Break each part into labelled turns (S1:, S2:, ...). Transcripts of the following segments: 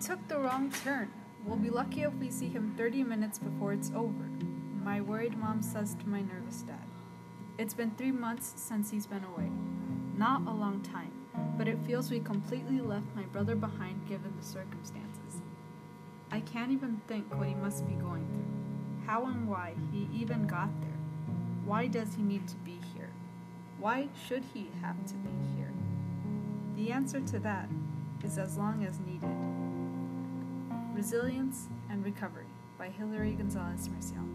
S1: took the wrong turn. We'll be lucky if we see him 30 minutes before it's over, my worried mom says to my nervous dad. It's been three months since he's been away. Not a long time, but it feels we completely left my brother behind given the circumstances. I can't even think what he must be going through, how and why he even got there. Why does he need to be here? Why should he have to be here? The answer to that is as long as needed. Resilience and Recovery by Hilary Gonzalez Murciel.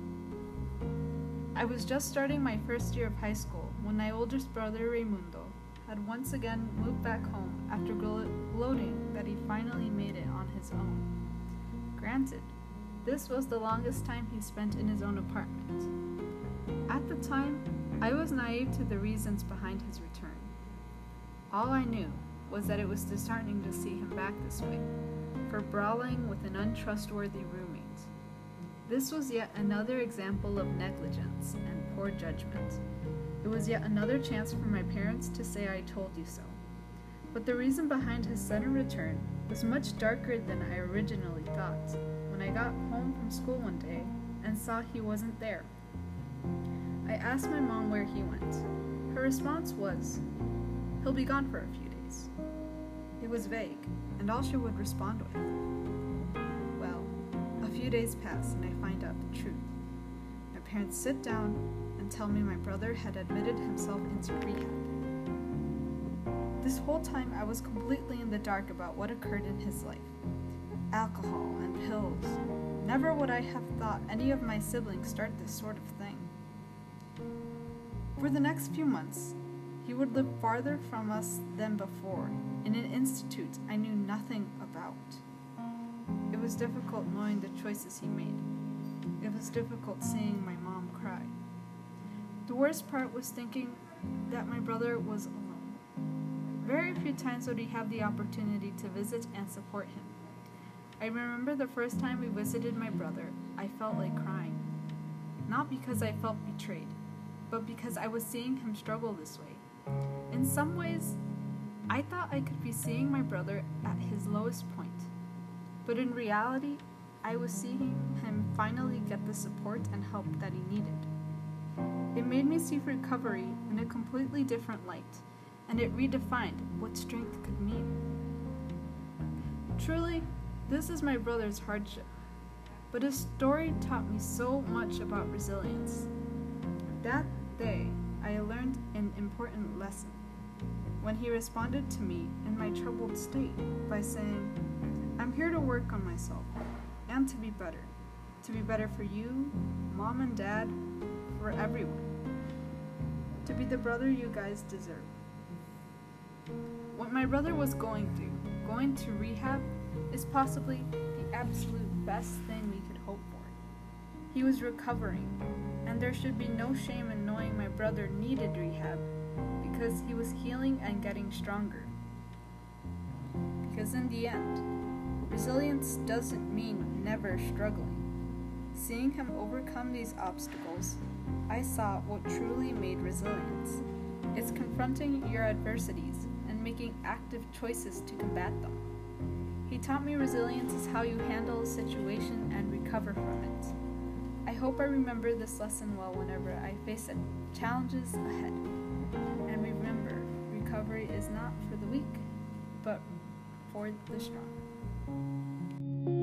S1: I was just starting my first year of high school when my oldest brother Raimundo had once again moved back home after gloating that he finally made it on his own. Granted, this was the longest time he spent in his own apartment. At the time, I was naive to the reasons behind his return. All I knew was that it was disheartening to see him back this way, for brawling with an untrustworthy roommate. This was yet another example of negligence and poor judgment. It was yet another chance for my parents to say I told you so. But the reason behind his sudden return was much darker than I originally thought when I got home from school one day and saw he wasn't there. I asked my mom where he went. Her response was, He'll be gone for a few days. Was vague, and all she would respond with. Well, a few days pass and I find out the truth. My parents sit down and tell me my brother had admitted himself into rehab. This whole time I was completely in the dark about what occurred in his life alcohol and pills. Never would I have thought any of my siblings start this sort of thing. For the next few months, he would live farther from us than before, in an institute I knew nothing about. It was difficult knowing the choices he made. It was difficult seeing my mom cry. The worst part was thinking that my brother was alone. Very few times would he have the opportunity to visit and support him. I remember the first time we visited my brother, I felt like crying. Not because I felt betrayed, but because I was seeing him struggle this way. In some ways, I thought I could be seeing my brother at his lowest point. But in reality, I was seeing him finally get the support and help that he needed. It made me see recovery in a completely different light, and it redefined what strength could mean. Truly, this is my brother's hardship, but his story taught me so much about resilience. That day, I learned an important lesson when he responded to me in my troubled state by saying, I'm here to work on myself and to be better. To be better for you, mom and dad, for everyone. To be the brother you guys deserve. What my brother was going through, going to rehab, is possibly the absolute best thing we could hope for. He was recovering, and there should be no shame in knowing my brother needed rehab because he was healing and getting stronger. Because in the end, resilience doesn't mean never struggling. Seeing him overcome these obstacles, I saw what truly made resilience. It's confronting your adversities and making active choices to combat them. He taught me resilience is how you handle a situation and recover from it. I hope I remember this lesson well whenever I face challenges ahead. And remember, recovery is not for the weak, but for the strong.